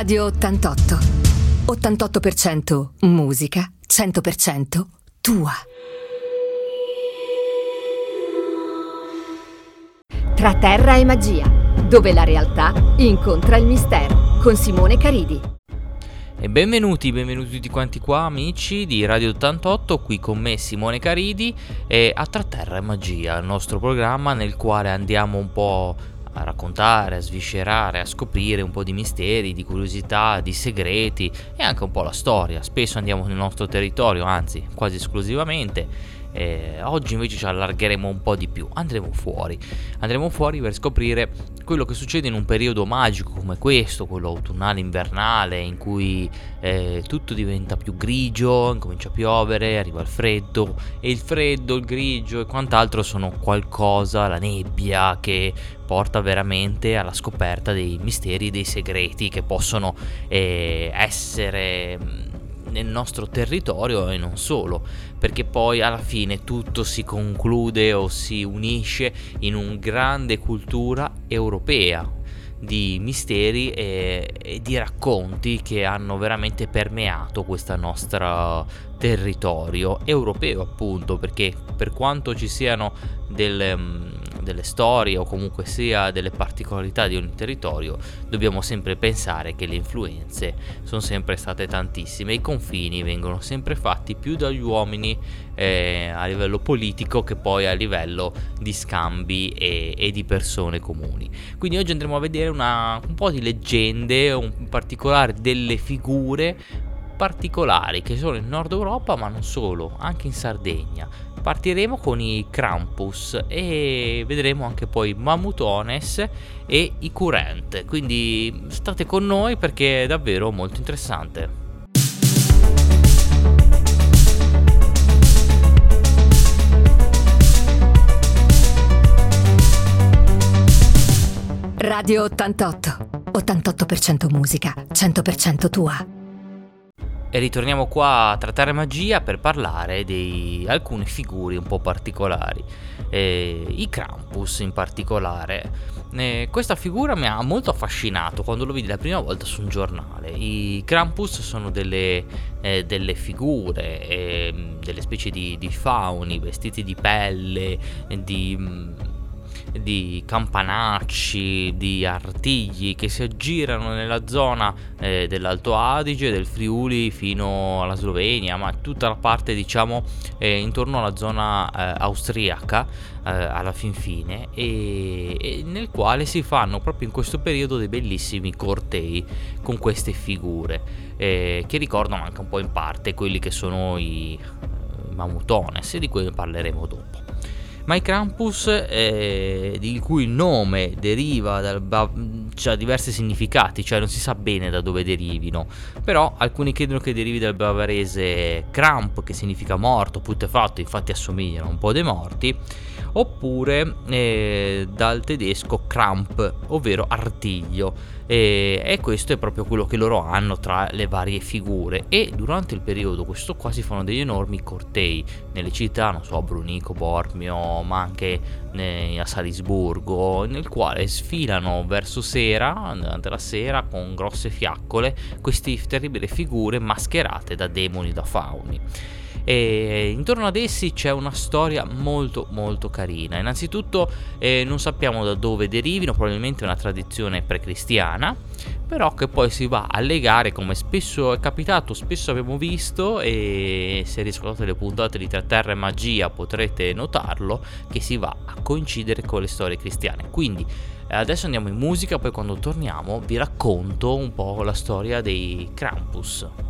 Radio 88. 88% musica, 100% tua. Tra terra e magia, dove la realtà incontra il mistero, con Simone Caridi. E benvenuti, benvenuti tutti quanti qua amici di Radio 88, qui con me Simone Caridi e a Tra Terra e Magia, il nostro programma nel quale andiamo un po' a raccontare, a sviscerare, a scoprire un po' di misteri, di curiosità, di segreti e anche un po' la storia. Spesso andiamo nel nostro territorio, anzi quasi esclusivamente eh, oggi invece ci allargheremo un po' di più, andremo fuori, andremo fuori per scoprire quello che succede in un periodo magico come questo, quello autunnale invernale, in cui eh, tutto diventa più grigio, comincia a piovere, arriva il freddo e il freddo, il grigio e quant'altro sono qualcosa, la nebbia che porta veramente alla scoperta dei misteri, dei segreti che possono eh, essere nel nostro territorio e non solo, perché poi alla fine tutto si conclude o si unisce in una grande cultura europea di misteri e, e, di racconti che hanno veramente permeato questo nostro territorio europeo appunto perché per quanto ci siano delle mm, delle storie o comunque sia delle particolarità di ogni territorio, dobbiamo sempre pensare che le influenze sono sempre state tantissime. I confini vengono sempre fatti più dagli uomini eh, a livello politico che poi a livello di scambi e, e di persone comuni. Quindi oggi andremo a vedere una, un po' di leggende, in particolare delle figure particolari che sono in Nord Europa ma non solo, anche in Sardegna partiremo con i Krampus e vedremo anche poi Mamutones e i Current. Quindi state con noi perché è davvero molto interessante. Radio 88. 88% musica, 100% tua. E ritorniamo qua a trattare magia per parlare di alcune figure un po' particolari. Eh, I Krampus in particolare. Eh, questa figura mi ha molto affascinato quando lo vidi la prima volta su un giornale. I Krampus sono delle, eh, delle figure, ehm, delle specie di, di, fauni vestiti di pelle, di mm, di campanacci, di artigli che si aggirano nella zona eh, dell'Alto Adige, del Friuli fino alla Slovenia, ma tutta la parte diciamo eh, intorno alla zona eh, austriaca eh, alla fin fine e, e, nel quale si fanno proprio in questo periodo dei bellissimi cortei con queste figure eh, che ricordano anche un po' in parte quelli che sono i eh, mamutones di cui parleremo dopo. My Krampus, eh, di cui il nome deriva dal ba- cioè, diversi significati, cioè non si sa bene da dove derivino, però alcuni credono che derivi dal bavarese Kramp, che significa morto, puttefatto, infatti assomigliano un po' dei morti, oppure eh, dal tedesco Kramp, ovvero artiglio. E, e, questo è proprio quello che loro hanno tra le varie figure e durante il periodo questo qua si fanno degli enormi cortei nelle città, non so, Brunico, Bormio, ma anche a Salisburgo, nel quale sfilano verso sera, durante la sera, con grosse fiaccole, queste terribili figure mascherate da demoni, da fauni e intorno ad essi c'è una storia molto molto carina. Innanzitutto eh, non sappiamo da dove derivino, probabilmente una tradizione precristiana, però che poi si va a legare come spesso è capitato, spesso abbiamo visto e se riscoltate le puntate di Tra Terra e Magia potrete notarlo che si va a coincidere con le storie cristiane. Quindi eh, adesso andiamo in musica, poi quando torniamo vi racconto un po' la storia dei Krampus.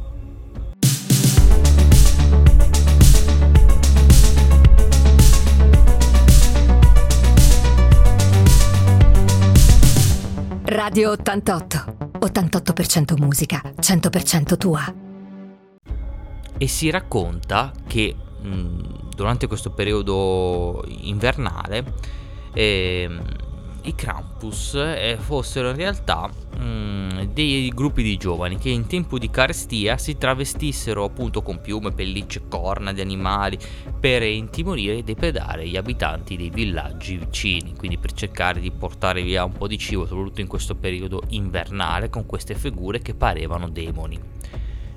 Radio 88. 88% musica, 100% tua. E si racconta che mh, mm, durante questo periodo invernale eh, i Krampus eh, fossero in realtà mh, mm, dei gruppi di giovani che in tempo di carestia si travestissero appunto con piume, pellicce, corna di animali per intimorire e depredare gli abitanti dei villaggi vicini, quindi per cercare di portare via un po' di cibo, soprattutto in questo periodo invernale, con queste figure che parevano demoni.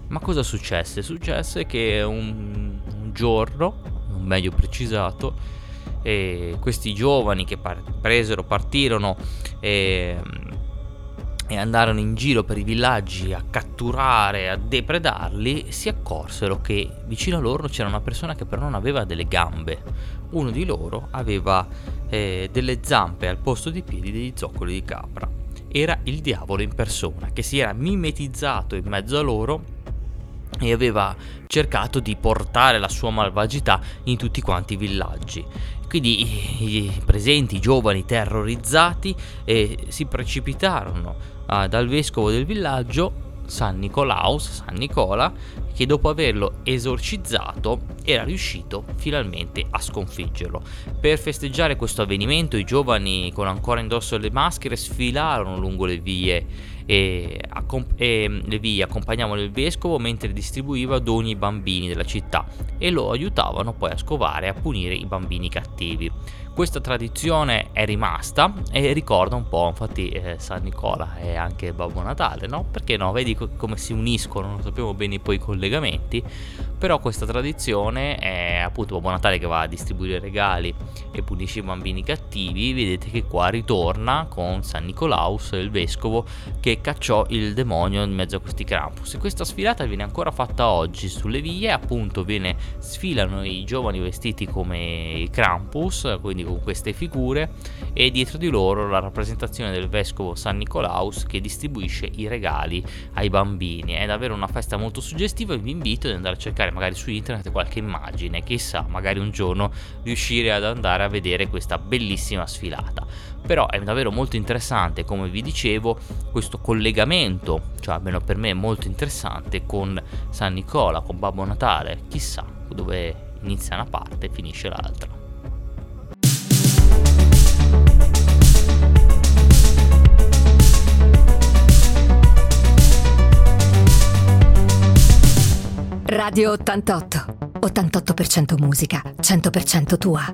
Ma cosa successe? Successe che un, un giorno, meglio precisato, e questi giovani che par- presero, partirono e, e, andarono in giro per i villaggi a catturare, a depredarli, si accorsero che vicino a loro c'era una persona che però non aveva delle gambe. Uno di loro aveva eh, delle zampe al posto dei piedi degli zoccoli di capra. Era il diavolo in persona che si era mimetizzato in mezzo a loro e aveva cercato di portare la sua malvagità in tutti quanti i villaggi. Quindi i presenti, i giovani terrorizzati, eh, si precipitarono eh, dal vescovo del villaggio, San Nicolaus, San Nicola, che dopo averlo esorcizzato era riuscito finalmente a sconfiggerlo. Per festeggiare questo avvenimento i giovani con ancora indosso le maschere sfilarono lungo le vie e, accom- e le vie accompagnavano il vescovo mentre distribuiva doni ai bambini della città e lo aiutavano poi a scovare e a punire i bambini cattivi. Questa tradizione è rimasta e ricorda un po', infatti, eh, San Nicola e anche Babbo Natale, no? Perché no? Vedi co- come si uniscono, non sappiamo bene poi i collegamenti, però questa tradizione è appunto Babbo Natale che va a distribuire regali e punisce i bambini cattivi, vedete che qua ritorna con San Nicolaus, il vescovo, che cacciò il demonio in mezzo a questi Krampus. E questa sfilata viene ancora fatta oggi sulle vie, appunto viene, sfilano i giovani vestiti come i Krampus, quindi con queste figure, e dietro di loro la rappresentazione del vescovo San Nicolaus che distribuisce i regali ai bambini. È davvero una festa molto suggestiva e vi invito ad andare a cercare magari su internet qualche immagine, chissà, magari un giorno riuscire ad andare a vedere questa bellissima sfilata. Però è davvero molto interessante, come vi dicevo, questo collegamento, cioè almeno per me è molto interessante con San Nicola, con Babbo Natale, chissà dove inizia una parte e finisce l'altra. Radio 88. 88% musica, 100% tua.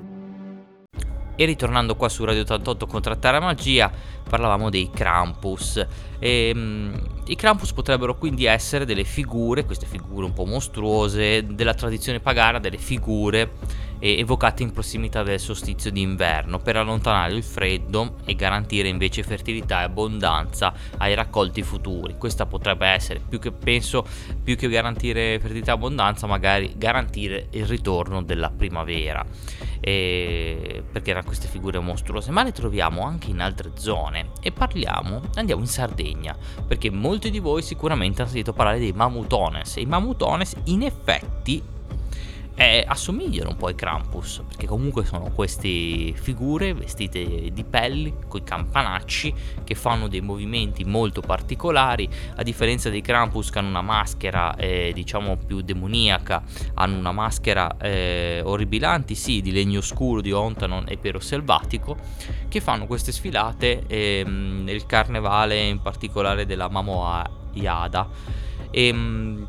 E ritornando qua su Radio 88 con Trattare Magia, parlavamo dei Krampus. E, um, I Krampus potrebbero quindi essere delle figure, queste figure un po' mostruose, della tradizione pagana, delle figure evocate in prossimità del solstizio d'inverno per allontanare il freddo e garantire invece fertilità e abbondanza ai raccolti futuri. Questa potrebbe essere più che penso, più che garantire fertilità e abbondanza, magari garantire il ritorno della primavera. E perché erano queste figure mostruose, ma le troviamo anche in altre zone. E parliamo, andiamo in Sardegna, perché molti di voi sicuramente hanno sentito parlare dei mamutones. E i mamutones in effetti eh, assomigliano un po' ai Krampus, perché comunque sono queste figure vestite di pelli, coi campanacci, che fanno dei movimenti molto particolari, a differenza dei Krampus che hanno una maschera, eh, diciamo, più demoniaca, hanno una maschera eh, orribilanti, sì, di legno scuro, di ontanon e pero selvatico, che fanno queste sfilate ehm, nel carnevale, in particolare della Mamoa Yada. E, ehm,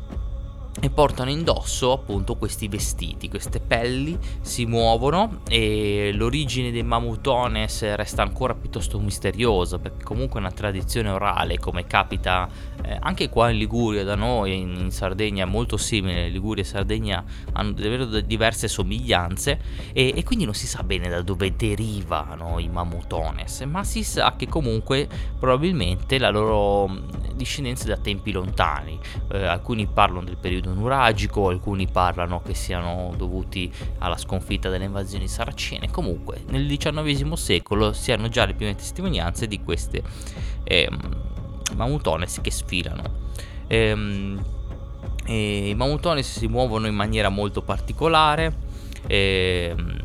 e portano indosso appunto questi vestiti, queste pelli si muovono e l'origine dei mamutones resta ancora piuttosto misteriosa perché comunque è una tradizione orale come capita eh, anche qua in Liguria da noi in, in, Sardegna è molto simile. Liguria e Sardegna hanno davvero diverse somiglianze e, e, quindi non si sa bene da dove derivano i mamutones ma si sa che comunque probabilmente la loro discendenza è da tempi lontani. Eh, alcuni parlano del periodo periodo nuragico, alcuni parlano che siano dovuti alla sconfitta delle invasioni saracene. Comunque, nel XIX secolo si hanno già le prime testimonianze di queste eh, mamutones che sfilano. Ehm, I mamutones si muovono in maniera molto particolare. Ehm,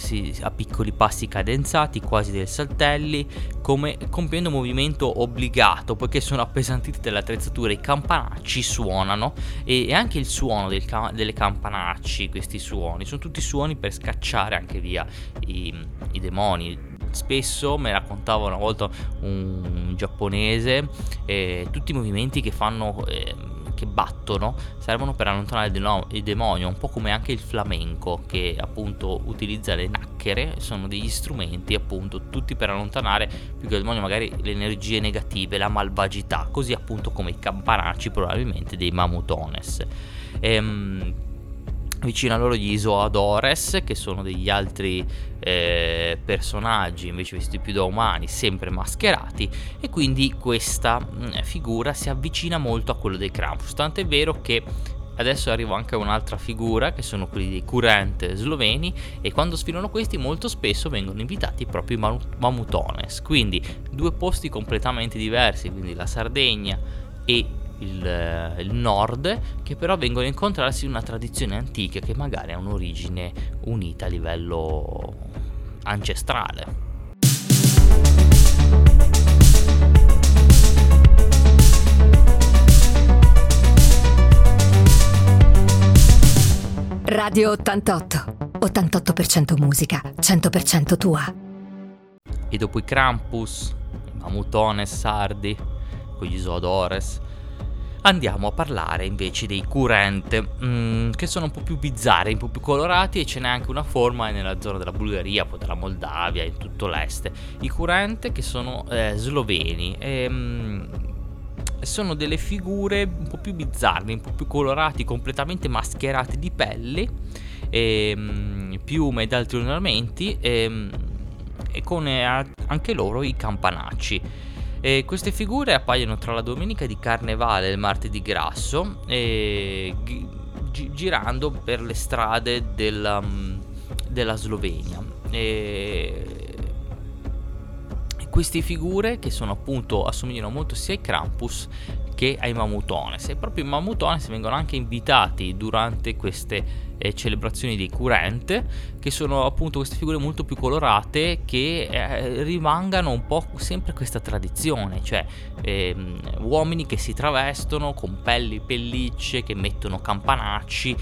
si, a piccoli passi cadenzati, quasi dei saltelli, come compiendo un movimento obbligato, poiché sono appesantiti dall'attrezzatura, i campanacci suonano e, e anche il suono del, delle campanacci, questi suoni, sono tutti suoni per scacciare anche via i, i demoni, spesso me raccontava una volta un giapponese eh, tutti i movimenti che fanno eh, che battono servono per allontanare il, demonio, un po' come anche il flamenco che appunto utilizza le nacchere, sono degli strumenti appunto tutti per allontanare più che il demonio magari le energie negative, la malvagità, così appunto come i campanacci probabilmente dei mamutones. Ehm, vicino a loro gli Isoadores, che sono degli altri eh, personaggi invece vestiti più da umani, sempre mascherati, e quindi questa mh, mm, figura si avvicina molto a quello dei Krampus. Tant'è vero che adesso arriva anche un'altra figura che sono quelli dei Current sloveni e quando sfilano questi molto spesso vengono invitati proprio i Mamutones quindi due posti completamente diversi quindi la Sardegna e il, eh, il, nord, che però vengono a incontrarsi in una tradizione antica che magari ha un'origine unita a livello ancestrale. Radio 88. 88% musica, 100% tua. E dopo i Krampus, i Mamutones sardi, con gli Zoodores, Andiamo a parlare invece dei curente, mm, che sono un po' più bizzarri, un po' più colorati e ce n'è anche una forma nella zona della Bulgaria, poi della Moldavia, in tutto l'est. I curente che sono eh, sloveni. E, mm, sono delle figure un po' più bizzarre, un po' più colorati, completamente mascherati di pelli, e, mm, piume ed altri ornamenti, e, e con eh, anche loro i campanacci. E queste figure appaiono tra la domenica di carnevale e il martedì grasso, e, gi- girando per le strade della, mm, della Slovenia. E, queste figure che sono appunto assomigliano molto sia ai Krampus che ai Mamutones e proprio i Mamutones vengono anche invitati durante queste eh, celebrazioni dei Current che sono appunto queste figure molto più colorate che eh, rimangano un po' sempre questa tradizione cioè ehm, uomini che si travestono con pelli pellicce che mettono campanacci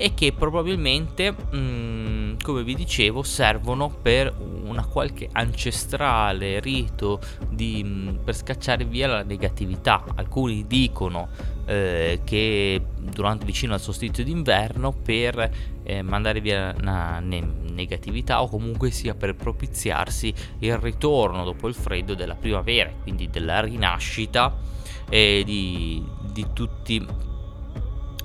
e che probabilmente, mh, mm, come vi dicevo, servono per una qualche ancestrale rito di, mh, mm, per scacciare via la negatività. Alcuni dicono eh, che durante vicino al solstizio d'inverno per eh, mandare via la ne- negatività o comunque sia per propiziarsi il ritorno dopo il freddo della primavera, quindi della rinascita eh, di, di tutti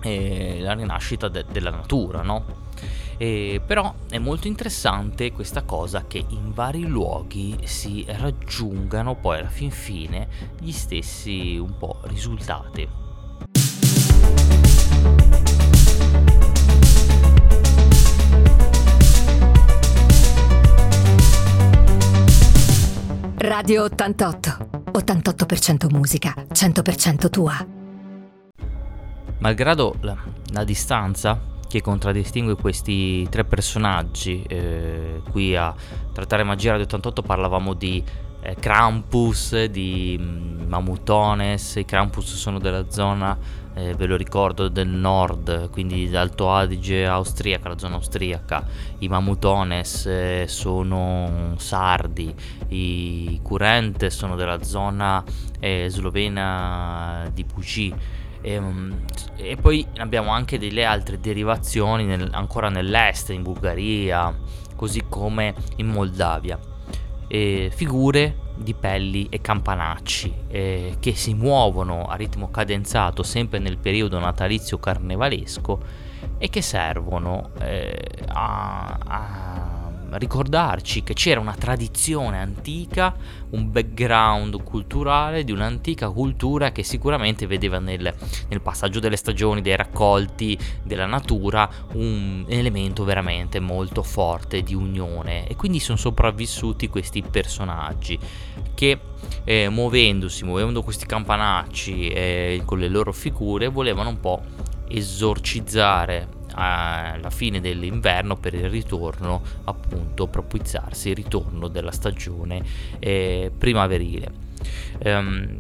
eh, la rinascita de- della natura, no? Eh, però è molto interessante questa cosa che in vari luoghi si raggiungano poi alla fin fine gli stessi un po' risultati. Radio 88. 88% musica, 100% tua. Malgrado la, la distanza che contraddistingue questi tre personaggi, eh, qui a Trattare Magia Radio 88 parlavamo di eh, Krampus, di mm, Mamutones, i Krampus sono della zona, eh, ve lo ricordo, del nord, quindi d'Alto Adige austriaca, la zona austriaca, i Mamutones eh, sono sardi, i Curente sono della zona eh, slovena di Pucci e, ehm, e, poi abbiamo anche delle altre derivazioni nel, ancora nell'est, in Bulgaria, così come in Moldavia. E figure di pelli e campanacci eh, che si muovono a ritmo cadenzato sempre nel periodo natalizio carnevalesco e che servono eh, a, a ricordarci che c'era una tradizione antica, un background culturale di un'antica cultura che sicuramente vedeva nel, nel passaggio delle stagioni, dei raccolti, della natura, un elemento veramente molto forte di unione. E quindi sono sopravvissuti questi personaggi che eh, muovendosi, muovendo questi campanacci eh, con le loro figure volevano un po' esorcizzare alla fine dell'inverno per il ritorno appunto propiziarsi il ritorno della stagione eh, primaverile um,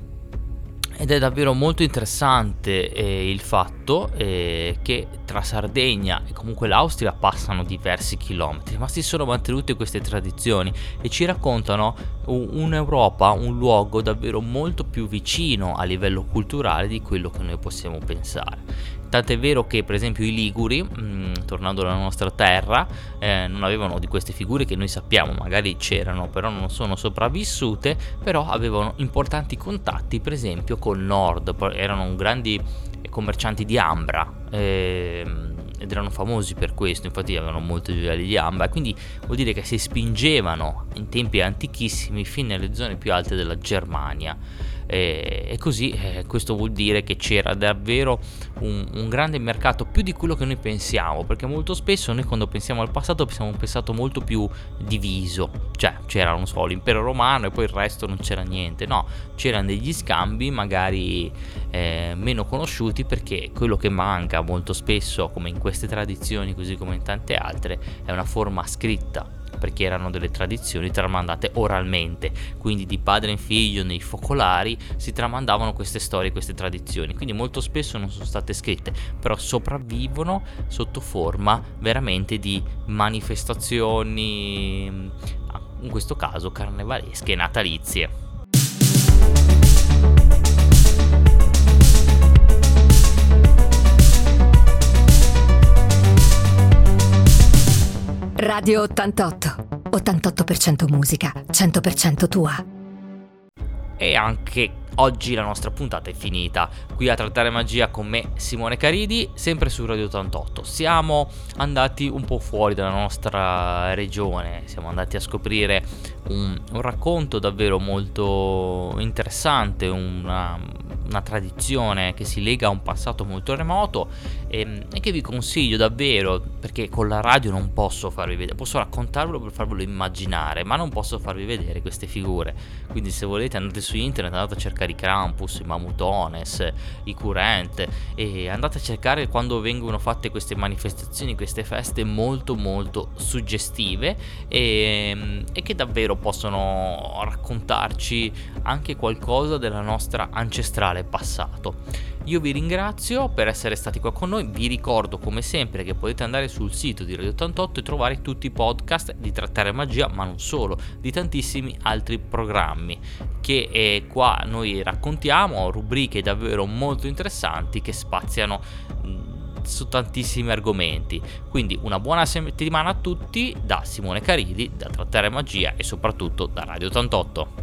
ed è davvero molto interessante eh, il fatto eh, che tra Sardegna e comunque l'Austria passano diversi chilometri, ma si sono mantenute queste tradizioni e ci raccontano un'Europa, un luogo davvero molto più vicino a livello culturale di quello che noi possiamo pensare. Tant'è vero che per esempio i Liguri, mh, mm, tornando alla nostra terra, eh, non avevano di queste figure che noi sappiamo, magari c'erano, però non sono sopravvissute, però avevano importanti contatti per esempio col nord, erano grandi commercianti di Ambra. Eh, ed erano famosi per questo, infatti avevano molti gioielli di Ambra, quindi vuol dire che si spingevano in tempi antichissimi fino nelle zone più alte della Germania e, e così eh, questo vuol dire che c'era davvero un, un, grande mercato più di quello che noi pensiamo perché molto spesso noi quando pensiamo al passato pensiamo a un passato molto più diviso. Cioè c'era non so l'impero romano e poi il resto non c'era niente. No c'erano degli scambi magari eh, meno conosciuti perché quello che manca molto spesso come in queste tradizioni così come in tante altre è una forma scritta perché erano delle tradizioni tramandate oralmente, quindi di padre in figlio nei focolari si tramandavano queste storie, queste tradizioni, quindi molto spesso non sono state scritte, però sopravvivono sotto forma veramente di manifestazioni, in questo caso carnevalesche e natalizie. Radio 88. 88% musica, 100% tua. E anche oggi la nostra puntata è finita. Qui a trattare magia con me Simone Caridi, sempre su Radio 88. Siamo andati un po' fuori dalla nostra regione, siamo andati a scoprire un, un racconto davvero molto interessante, una, una tradizione che si lega a un passato molto remoto e, ehm, e, che vi consiglio davvero perché con la radio non posso farvi vedere, posso raccontarvelo per farvelo immaginare, ma non posso farvi vedere queste figure. Quindi se volete andate su internet, andate a cercare i Krampus, i Mamutones, i Curent e andate a cercare quando vengono fatte queste manifestazioni, queste feste molto molto suggestive e, e che davvero possono raccontarci anche qualcosa della nostra ancestrale passato. Io vi ringrazio per essere stati qua con noi, vi ricordo come sempre che potete andare sul sito di Radio 88 e trovare tutti i podcast di Trattare Magia, ma non solo, di tantissimi altri programmi che eh, qua noi raccontiamo, rubriche davvero molto interessanti che spaziano mm, su tantissimi argomenti. Quindi una buona settimana a tutti da Simone Caridi, da Trattare Magia e soprattutto da Radio 88.